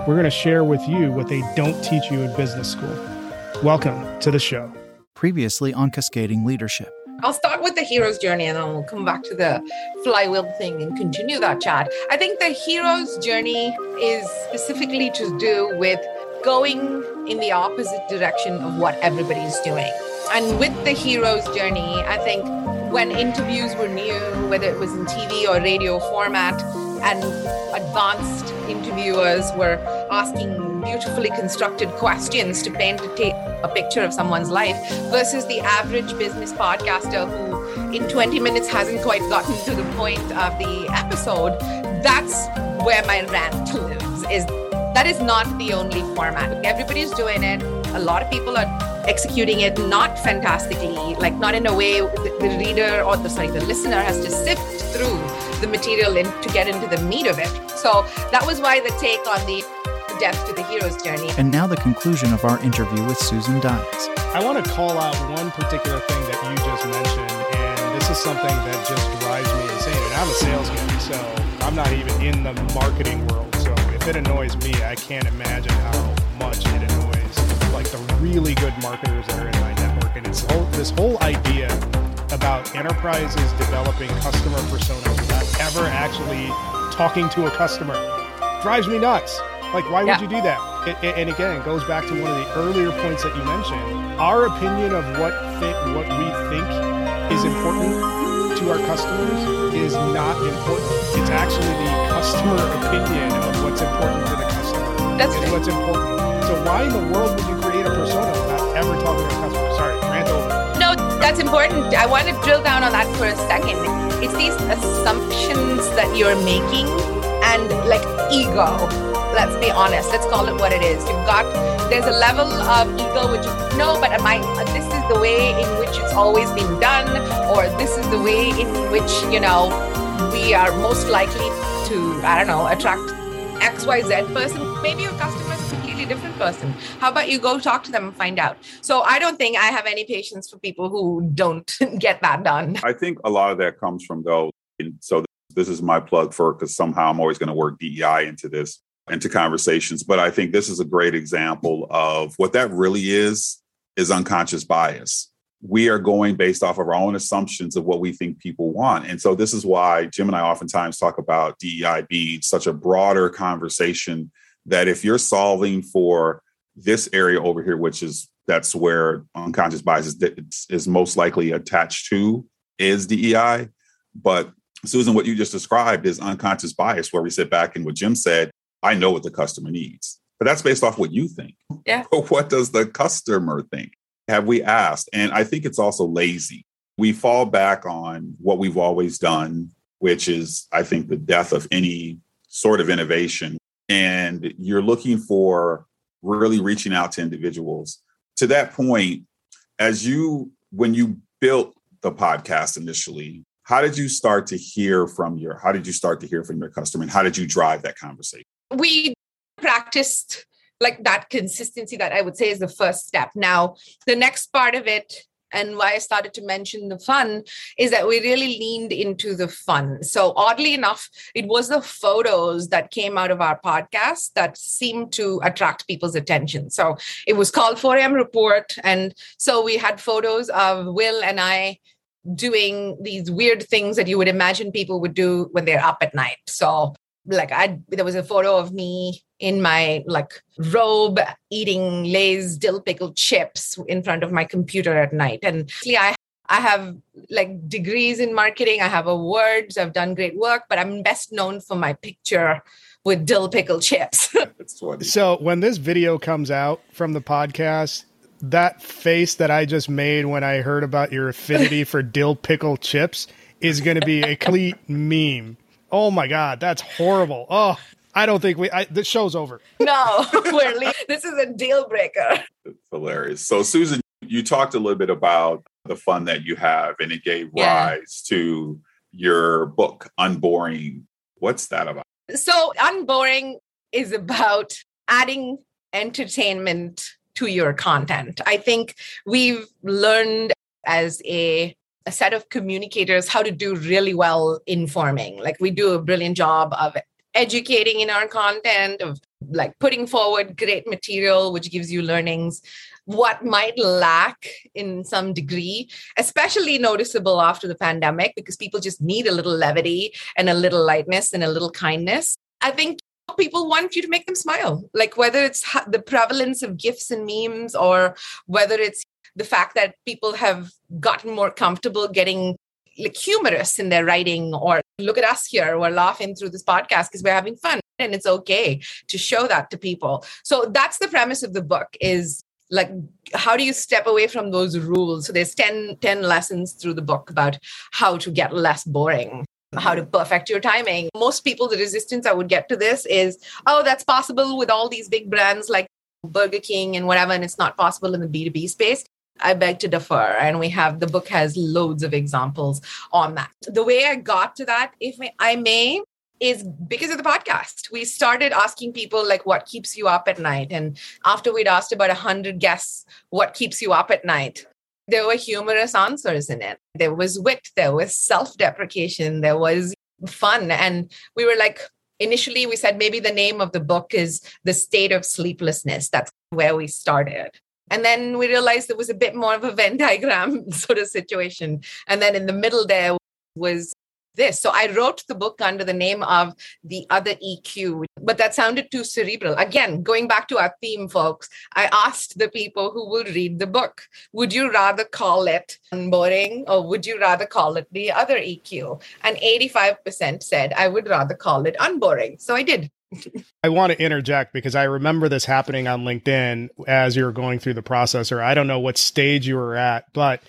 We're going to share with you what they don't teach you in business school. Welcome to the show. Previously on Cascading Leadership. I'll start with the hero's journey and then we'll come back to the flywheel thing and continue that chat. I think the hero's journey is specifically to do with going in the opposite direction of what everybody's doing. And with the hero's journey, I think when interviews were new, whether it was in TV or radio format, and advanced interviewers were asking beautifully constructed questions to paint a picture of someone's life versus the average business podcaster who in 20 minutes hasn't quite gotten to the point of the episode. That's where my rant lives is that is not the only format. Everybody's doing it. A lot of people are executing it not fantastically like not in a way the reader or the sorry the listener has to sift through the material in, to get into the meat of it. So that was why the take on the death to the hero's journey. And now the conclusion of our interview with Susan Diaz. I want to call out one particular thing that you just mentioned, and this is something that just drives me insane. And I'm a salesman, so I'm not even in the marketing world. So if it annoys me, I can't imagine how much it annoys like the really good marketers that are in my network. And it's whole, this whole idea about enterprises developing customer personas without ever actually talking to a customer. Drives me nuts. Like, why Yeah. would you do that? It, it- and again, it goes back to one of the earlier points that you mentioned. Our opinion of what what we think is important to our customers is not important. It's actually the customer opinion of what's important to the customer. That's is what's important. So why in the world would you persona ever talking to a customer? Sorry, rant over. No, that's important. I want to drill down on that for a second. It's these assumptions that you're making and like ego. Let's be honest. Let's call it what it is. You've got there's a level of ego which no, but I this is the way in which it's always been done, or this is the way in which, you know, we are most likely to, I don't know, attract XYZ person. Maybe your customer completely different person. How about you go talk to them and find out? So I don't think I have any patience for people who don't get that done. I think a lot of that comes from though. So this is my plug for because somehow I'm always going to work DEI into this, into conversations. But I think this is a great example of what that really is, is unconscious bias. We are going based off of our own assumptions of what we think people want. And so this is why Jim and I oftentimes talk about DEI being such a broader conversation that if you're solving for this area over here, which is that's where unconscious bias is, is most likely attached to is DEI. But Susan, what you just described is unconscious bias, where we sit back and what Jim said, I know what the customer needs. But that's based off what you think. Yeah. But what does the customer think? Have we asked? And I think it's also lazy. We fall back on what we've always done, which is, I think, the death of any sort of innovation. And you're looking for really reaching out to individuals. To that point, as you, when you built the podcast initially, how did you start to hear from your, how did you start to hear from your customer and how did you drive that conversation? We practiced like that consistency that I would say is the first step. Now, the next part of it and why I started to mention the fun is that we really leaned into the fun. So, oddly enough, it was the photos that came out of our podcast that seemed to attract people's attention. So, it was called 4am Report. And so, we had photos of Will and I doing these weird things that you would imagine people would do when they're up at night. So, like I there was a photo of me in my like robe eating Lay's dill pickled chips in front of my computer at night. And actually I I have like degrees in marketing, I have awards, I've done great work, but I'm best known for my picture with dill pickled chips. So when this video comes out from the podcast, that face that I just made when I heard about your affinity for dill pickle chips is going to be a complete meme. Oh my god, that's horrible. Oh, I don't think we. I, the show's over. No, we're le- this is a deal breaker. It's hilarious. So, Susan, you talked a little bit about the fun that you have, and it gave Yeah. rise to your book, Unboring. What's that about? So, unboring is about adding entertainment to your content. I think we've learned as a, a set of communicators how to do really well informing. Like, we do a brilliant job of educating in our content, of like putting forward great material, which gives you learnings. What might lack in some degree, especially noticeable after the pandemic, because people just need a little levity and a little lightness and a little kindness. I think people want you to make them smile, like whether it's the prevalence of gifs and memes or whether it's the fact that people have gotten more comfortable getting like humorous in their writing or look at us here. We're laughing through this podcast because we're having fun and it's okay to show that to people. So that's the premise of the book is like how do you step away from those rules? So there's 10 10 lessons through the book about how to get less boring how to perfect your timing. Most people the resistance i would get to this is oh that's possible with all these big brands like burger king and whatever and it's not possible in the b2b space I beg to defer. And we have the book has loads of examples on that. The way I got to that, if I may, is because of the podcast. We started asking people like what keeps you up at night. And after we'd asked about a hundred guests, what keeps you up at night? There were humorous answers in it. There was wit, there was self-deprecation, there was fun. And we were like, initially we said maybe the name of the book is The State of Sleeplessness. That's where we started. And then we realized there was a bit more of a Venn diagram sort of situation. And then in the middle there was this. So I wrote the book under the name of The Other EQ, but that sounded too cerebral. Again, going back to our theme, folks, I asked the people who will read the book, would you rather call it boring or would you rather call it The Other EQ? And 85% said I would rather call it unboring. So I did. I want to interject because I remember this happening on LinkedIn as you were going through the process, or I don't know what stage you were at, but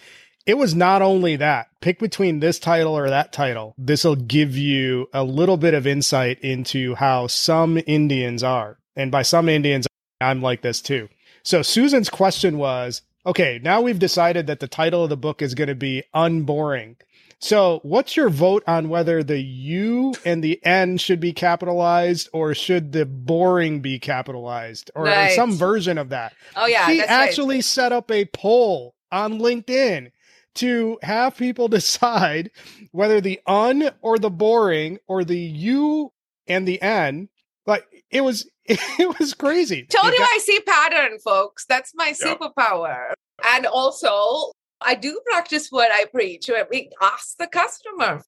it was not only that. Pick between this title or that title. This will give you a little bit of insight into how some Indians are. And by some Indians, I'm like this too. So Susan's question was okay, now we've decided that the title of the book is going to be unboring. So, what's your vote on whether the U and the N should be capitalized or should the boring be capitalized or Right. some version of that? Oh, yeah. he that's right. actually set up a poll on LinkedIn to have people decide whether the un or the boring or the U and the N. Like it was, it was crazy. Told you got- I see pattern, folks. That's my Yep. superpower. And also, I do practice what I preach. where We ask the customer,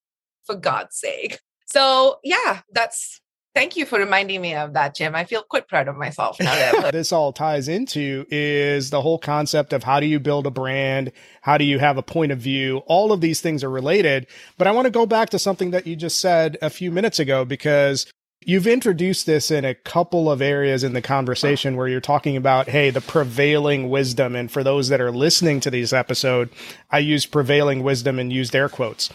for God's sake. So, yeah, that's thank you for reminding me of that, Jim. I feel quite proud of myself now that this all ties into is the whole concept of how do you build a brand? How do you have a point of view? All of these things are related. But I want to go back to something that you just said a few minutes ago because you've introduced this in a couple of areas in the conversation where you're talking about, hey, the prevailing wisdom. And for those that are listening to this episode, I use prevailing wisdom and used air quotes.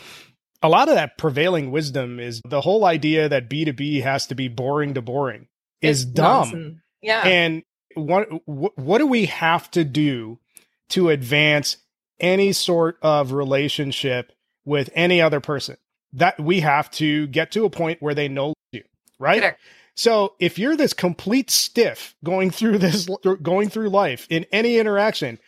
A lot of that prevailing wisdom is the whole idea that B2B has to be boring to boring is It's dumb. Yeah. And what wh- what do we have to do to advance any sort of relationship with any other person? That we have to get to a point where they know you, right? Correct. So if you're this complete stiff going through this going through life in any interaction,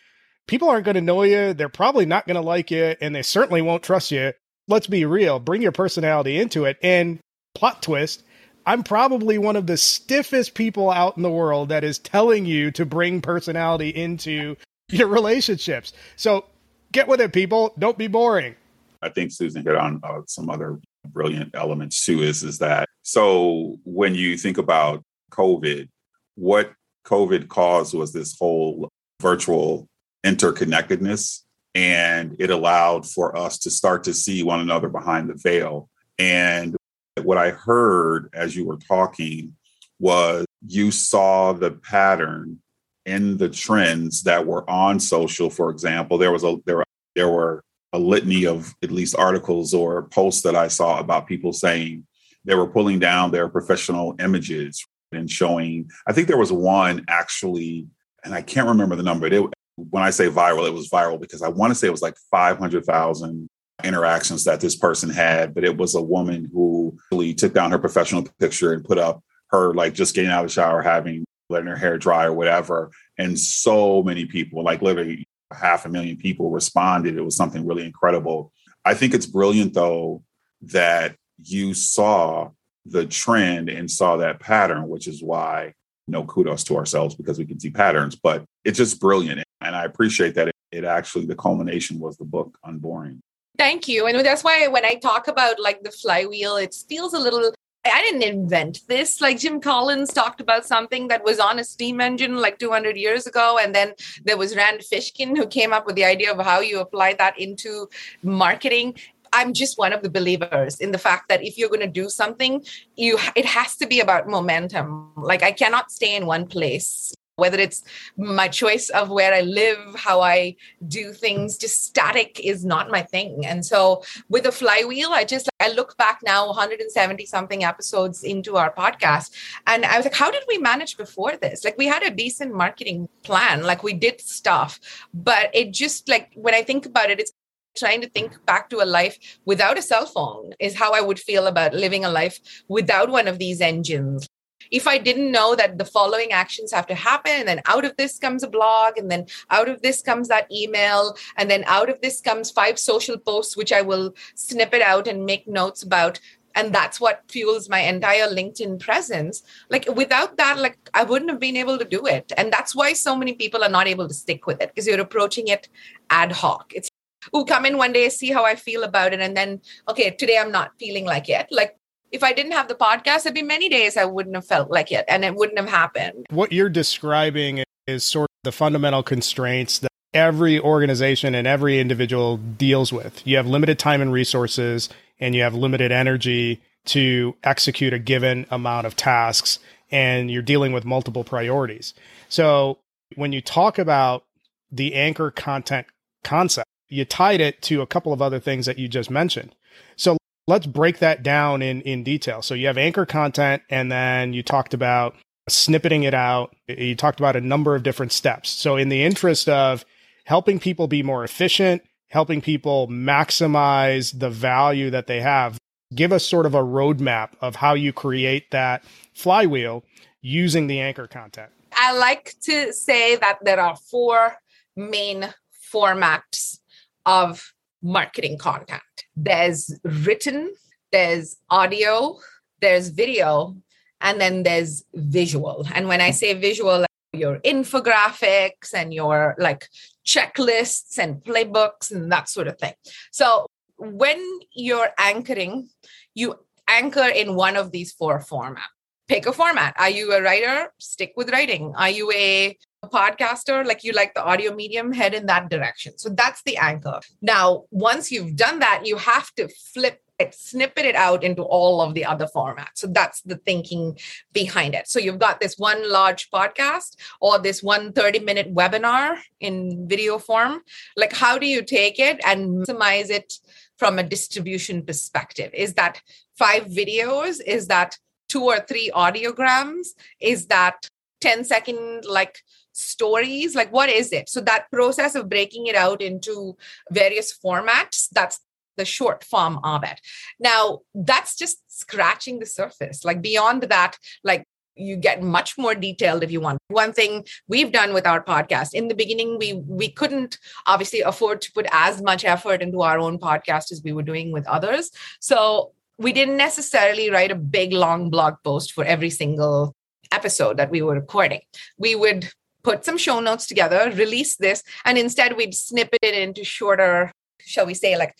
people aren't going to know you, they're probably not going to like you and they certainly won't trust you. Let's be real, bring your personality into it and plot twist, I'm probably one of the stiffest people out in the world that is telling you to bring personality into your relationships. So get with it, people. Don't be boring. I think Susan hit on uh, some other brilliant elements too. Is is that so? When you think about COVID, what COVID caused was this whole virtual interconnectedness, and it allowed for us to start to see one another behind the veil. And what I heard as you were talking was you saw the pattern in the trends that were on social. For example, there was a there there were a litany of at least articles or posts that I saw about people saying they were pulling down their professional images and showing. I think there was one actually, and I can't remember the number. It, when I say viral, it was viral because I want to say it was like 500,000 interactions that this person had, but it was a woman who really took down her professional picture and put up her like just getting out of the shower, having letting her hair dry or whatever. And so many people, like literally half a million people responded. It was something really incredible. I think it's brilliant though that you saw the trend and saw that pattern, which is why no kudos to ourselves because we can see patterns, but it's just brilliant. And I appreciate that it, it actually, the culmination was the book Unboring. Thank you. And that's why when I talk about like the flywheel, it feels a little I didn't invent this. Like Jim Collins talked about something that was on a steam engine like 200 years ago. And then there was Rand Fishkin who came up with the idea of how you apply that into marketing. I'm just one of the believers in the fact that if you're going to do something, you it has to be about momentum. Like I cannot stay in one place whether it's my choice of where I live, how I do things, just static is not my thing. And so with a flywheel, I just I look back now 170 something episodes into our podcast and I was like, how did we manage before this? Like we had a decent marketing plan, like we did stuff, but it just like when I think about it, it's trying to think back to a life without a cell phone is how I would feel about living a life without one of these engines if I didn't know that the following actions have to happen, and then out of this comes a blog, and then out of this comes that email, and then out of this comes five social posts, which I will snip it out and make notes about. And that's what fuels my entire LinkedIn presence. Like without that, like I wouldn't have been able to do it. And that's why so many people are not able to stick with it because you're approaching it ad hoc. It's oh, come in one day, see how I feel about it. And then, okay, today I'm not feeling like it. Like if I didn't have the podcast, there'd be many days I wouldn't have felt like it and it wouldn't have happened. What you're describing is sort of the fundamental constraints that every organization and every individual deals with. You have limited time and resources, and you have limited energy to execute a given amount of tasks, and you're dealing with multiple priorities. So when you talk about the anchor content concept, you tied it to a couple of other things that you just mentioned. So let's break that down in in detail. So you have anchor content, and then you talked about snippeting it out. You talked about a number of different steps. So in the interest of helping people be more efficient, helping people maximize the value that they have, give us sort of a roadmap of how you create that flywheel using the anchor content. I like to say that there are four main formats of marketing content. There's written, there's audio, there's video, and then there's visual. And when I say visual, your infographics and your like checklists and playbooks and that sort of thing. So when you're anchoring, you anchor in one of these four formats. Pick a format. Are you a writer? Stick with writing. Are you a podcaster, like you like the audio medium, head in that direction. So that's the anchor. Now, once you've done that, you have to flip it, snippet it out into all of the other formats. So that's the thinking behind it. So you've got this one large podcast or this one 30 minute webinar in video form. Like, how do you take it and maximize it from a distribution perspective? Is that five videos? Is that two or three audiograms? Is that 10 second like stories like what is it? So that process of breaking it out into various formats that's the short form of it. Now that's just scratching the surface. Like beyond that like you get much more detailed if you want. One thing we've done with our podcast in the beginning we we couldn't obviously afford to put as much effort into our own podcast as we were doing with others. So we didn't necessarily write a big long blog post for every single episode that we were recording. We would put some show notes together, release this, and instead we'd snip it into shorter, shall we say, like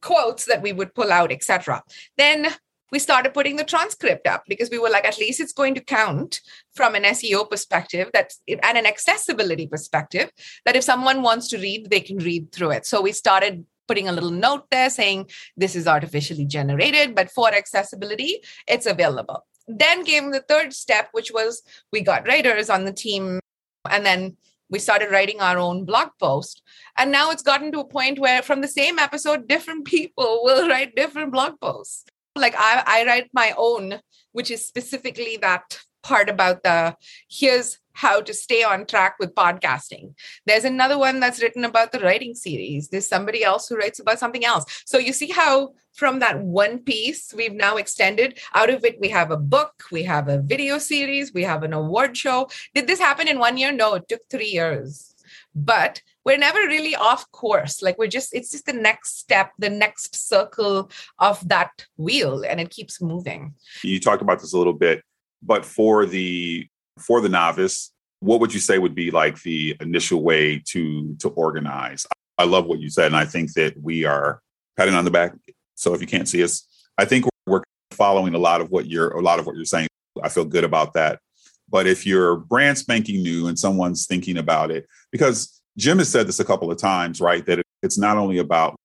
quotes that we would pull out, etc. Then we started putting the transcript up because we were like, at least it's going to count from an SEO perspective, that and an accessibility perspective, that if someone wants to read, they can read through it. So we started putting a little note there saying this is artificially generated, but for accessibility, it's available. Then came the third step, which was we got writers on the team and then we started writing our own blog post. And now it's gotten to a point where from the same episode, different people will write different blog posts. Like I, I write my own, which is specifically that part about the here's how to stay on track with podcasting. There's another one that's written about the writing series. There's somebody else who writes about something else. So you see how from that one piece we've now extended out of it we have a book, we have a video series, we have an award show. Did this happen in one year? No, it took 3 years. But we're never really off course. Like we're just it's just the next step, the next circle of that wheel and it keeps moving. You talked about this a little bit but for the for the novice, what would you say would be like the initial way to to organize? I love what you said, and I think that we are patting on the back. So if you can't see us, I think we're following a lot of what you're a lot of what you're saying. I feel good about that. But if you're brand spanking new and someone's thinking about it, because Jim has said this a couple of times, right? That it's not only about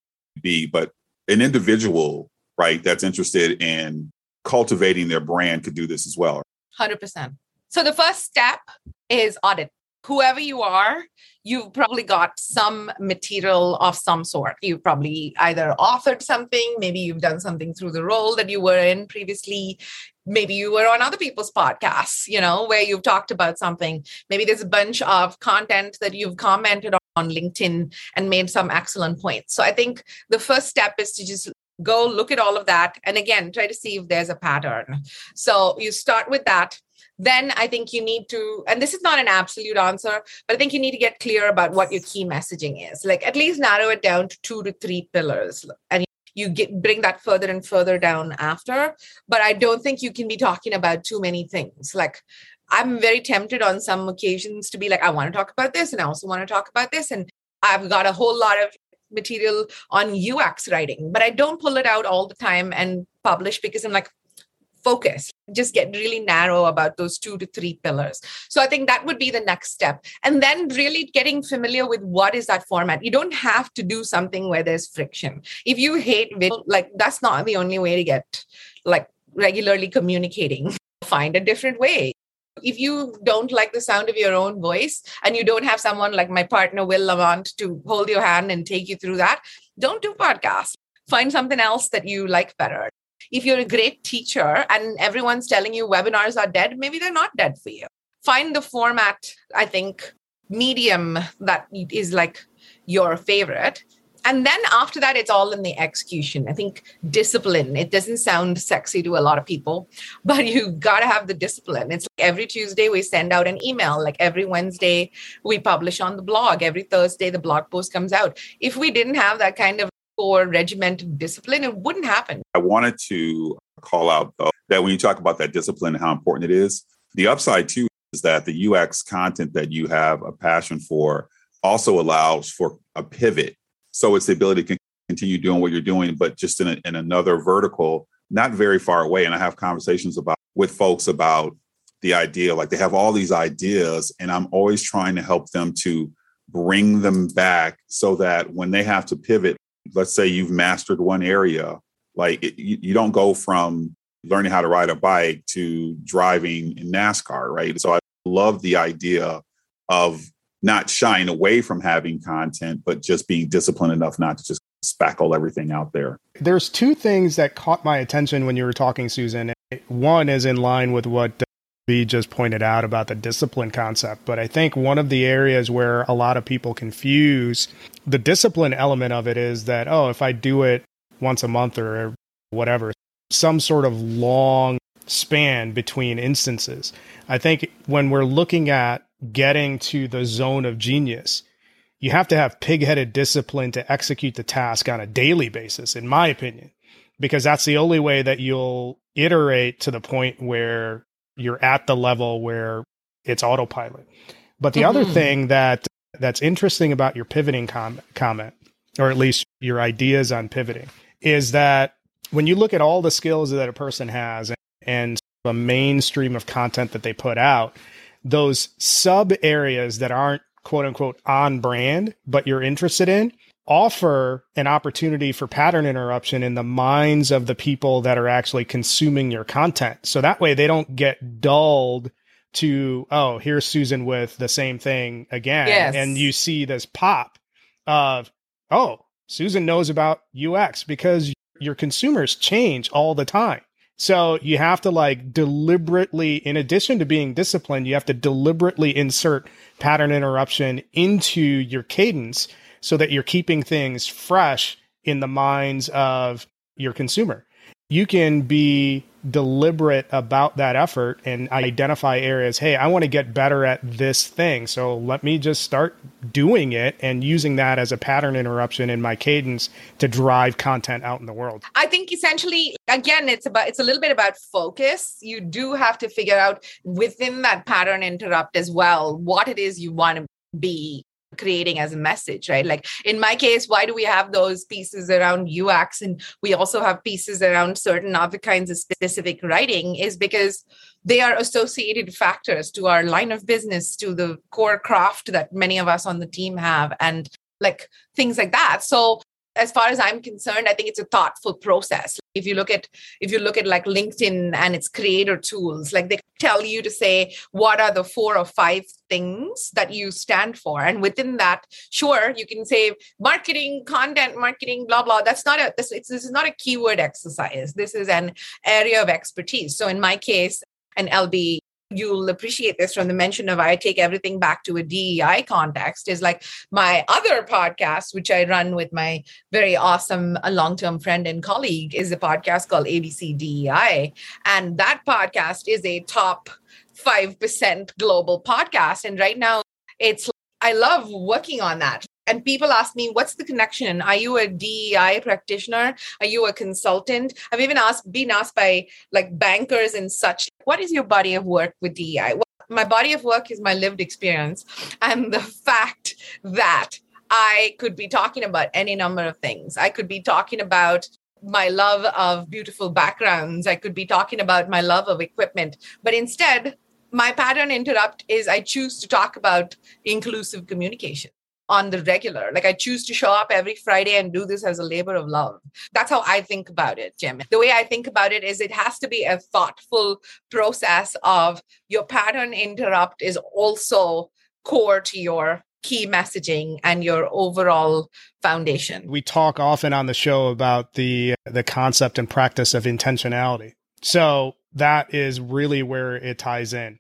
B, but an individual, right, that's interested in cultivating their brand could do this as well. 100%. So the first step is audit. Whoever you are, you've probably got some material of some sort. You've probably either authored something, maybe you've done something through the role that you were in previously. Maybe you were on other people's podcasts, you know, where you've talked about something. Maybe there's a bunch of content that you've commented on LinkedIn and made some excellent points. So I think the first step is to just go look at all of that and again try to see if there's a pattern. So you start with that. Then i think you need to and this is not an absolute answer but i think you need to get clear about what your key messaging is. Like at least narrow it down to two to three pillars and you get bring that further and further down after. But i don't think you can be talking about too many things. Like i'm very tempted on some occasions to be like i want to talk about this and i also want to talk about this and I've got a whole lot of material on UX writing, but I don't pull it out all the time and publish because I'm like, focus just get really narrow about those two to three pillars. So i think that would be the next step. And then really getting familiar with what is that format. You don't have to do something where there's friction. If you hate video like that's not the only way to get like regularly communicating. Find a different way if you don't like the sound of your own voice and you don't have someone like my partner Will Lamont to hold your hand and take you through that, don't do podcasts. Find something else that you like better. If you're a great teacher and everyone's telling you webinars are dead, maybe they're not dead for you. Find the format, I think, medium that is like your favorite and then after that it's all in the execution. I think discipline it doesn't sound sexy to a lot of people but you got to have the discipline. It's like every tuesday we send out an email. Like every wednesday we publish on the blog. Every thursday the blog post comes out. If we didn't have that kind of core regimented discipline it wouldn't happen. I wanted to call out though that when you talk about that discipline and how important it is the upside too is that the ux content that you have a passion for also allows for a pivot so it's the ability to continue doing what you're doing, but just in, a, in another vertical, not very far away. And I have conversations about with folks about the idea, like they have all these ideas, and I'm always trying to help them to bring them back so that when they have to pivot, let's say you've mastered one area, like it, you, you don't go from learning how to ride a bike to driving in NASCAR, right? So I love the idea of not shying away from having content, but just being disciplined enough not to just spackle everything out there. There's two things that caught my attention when you were talking, Susan. One is in line with what B just pointed out about the discipline concept, but I think one of the areas where a lot of people confuse the discipline element of it is that, oh, if I do it once a month or whatever, some sort of long span between instances. I think when we're looking at getting to the zone of genius, you have to have pig-headed discipline to execute the task on a daily basis, in my opinion, because that's the only way that you'll iterate to the point where you're at the level where it's autopilot. But the mm-hmm. other thing that that's interesting about your pivoting com- comment, or at least your ideas on pivoting, is that when you look at all the skills that a person has and, and a mainstream of content that they put out, those sub areas that aren't quote unquote on brand, but you're interested in, offer an opportunity for pattern interruption in the minds of the people that are actually consuming your content. So that way they don't get dulled to, oh, here's Susan with the same thing again. Yes. And you see this pop of, oh, Susan knows about UX because your consumers change all the time. So you have to like deliberately, in addition to being disciplined, you have to deliberately insert pattern interruption into your cadence so that you're keeping things fresh in the minds of your consumer. You can be deliberate about that effort and identify areas. Hey, I want to get better at this thing. So let me just start doing it and using that as a pattern interruption in my cadence to drive content out in the world. I think essentially, again, it's about, it's a little bit about focus. You do have to figure out within that pattern interrupt as well what it is you want to be creating as a message, right? Like in my case, why do we have those pieces around UX and we also have pieces around certain other kinds of specific writing is because they are associated factors to our line of business, to the core craft that many of us on the team have, and like things like that. So as far as i'm concerned i think it's a thoughtful process. If you look at if you look at like linkedin and its creator tools like they tell you to say what are the four or five things that you stand for. And within that sure you can say marketing content marketing blah blah. That's not a this, this is not a keyword exercise. This is an area of expertise. So in my case an lb you'll appreciate this from the mention of I take everything back to a DEI context is like my other podcast, which I run with my very awesome uh, long term friend and colleague, is a podcast called ABC DEI. And that podcast is a top 5% global podcast. And right now, it's I love working on that and people ask me what's the connection? Are you a dei practitioner? Are you a consultant? I've even asked been asked by like bankers and such what is your body of work with dei well, my body of work is my lived experience and the fact that i could be talking about any number of things. I could be talking about my love of beautiful backgrounds. I could be talking about my love of equipment. But instead my pattern interrupt is I choose to talk about inclusive communication on the regular. Like I choose to show up every Friday and do this as a labor of love. That's how I think about it, Jim. The way I think about it is it has to be a thoughtful process of your pattern interrupt is also core to your key messaging and your overall foundation. We talk often on the show about the the concept and practice of intentionality. So that is really where it ties in.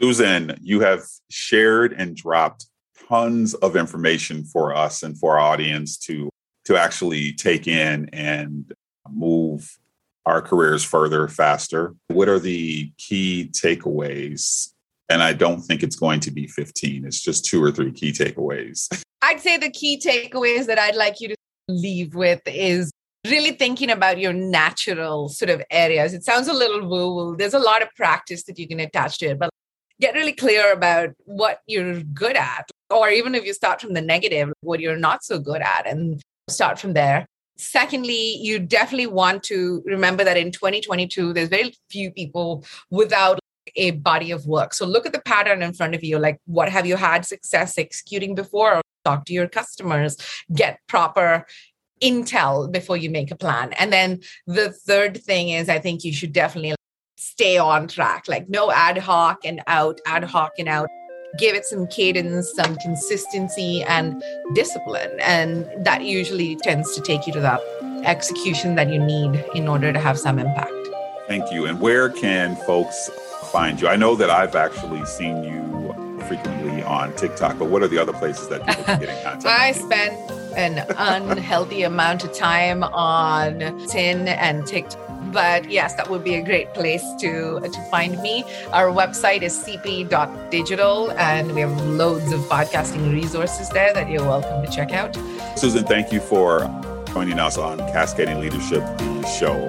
Susan, you have shared and dropped tons of information for us and for our audience to to actually take in and move our careers further faster. What are the key takeaways? And I don't think it's going to be 15. It's just two or three key takeaways. I'd say the key takeaways that I'd like you to leave with is really thinking about your natural sort of areas. It sounds a little woo woo. There's a lot of practice that you can attach to it, but get really clear about what you're good at or even if you start from the negative, what you're not so good at, and start from there. Secondly, you definitely want to remember that in 2022, there's very few people without a body of work. So look at the pattern in front of you. Like, what have you had success executing before? Talk to your customers, get proper intel before you make a plan. And then the third thing is, I think you should definitely stay on track, like no ad hoc and out, ad hoc and out give it some cadence, some consistency, and discipline. And that usually tends to take you to that execution that you need in order to have some impact. Thank you. And where can folks find you? I know that I've actually seen you frequently on TikTok, but what are the other places that people can get in contact? I spend an unhealthy amount of time on Tin and TikTok but yes, that would be a great place to uh, to find me. Our website is cp.digital, and we have loads of podcasting resources there that you're welcome to check out. Susan, thank you for joining us on Cascading Leadership, show.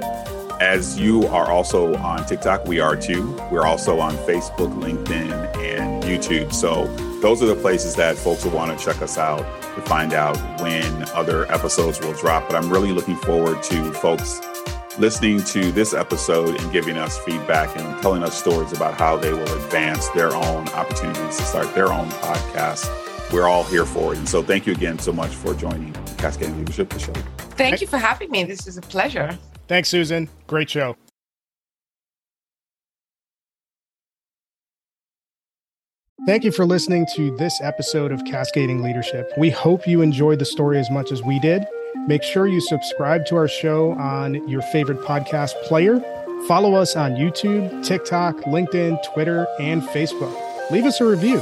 As you are also on TikTok, we are too. We're also on Facebook, LinkedIn, and YouTube. So those are the places that folks will want to check us out to find out when other episodes will drop. But I'm really looking forward to folks listening to this episode and giving us feedback and telling us stories about how they will advance their own opportunities to start their own podcast. We're all here for it. And so thank you again so much for joining Cascading Leadership the Show. Thank you for having me. This is a pleasure. Thanks, Susan. Great show. Thank you for listening to this episode of Cascading Leadership. We hope you enjoyed the story as much as we did. Make sure you subscribe to our show on your favorite podcast player. Follow us on YouTube, TikTok, LinkedIn, Twitter, and Facebook. Leave us a review.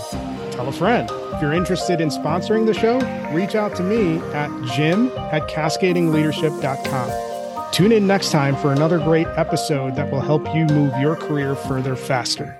Tell a friend. If you're interested in sponsoring the show, reach out to me at jim at cascadingleadership.com. Tune in next time for another great episode that will help you move your career further faster.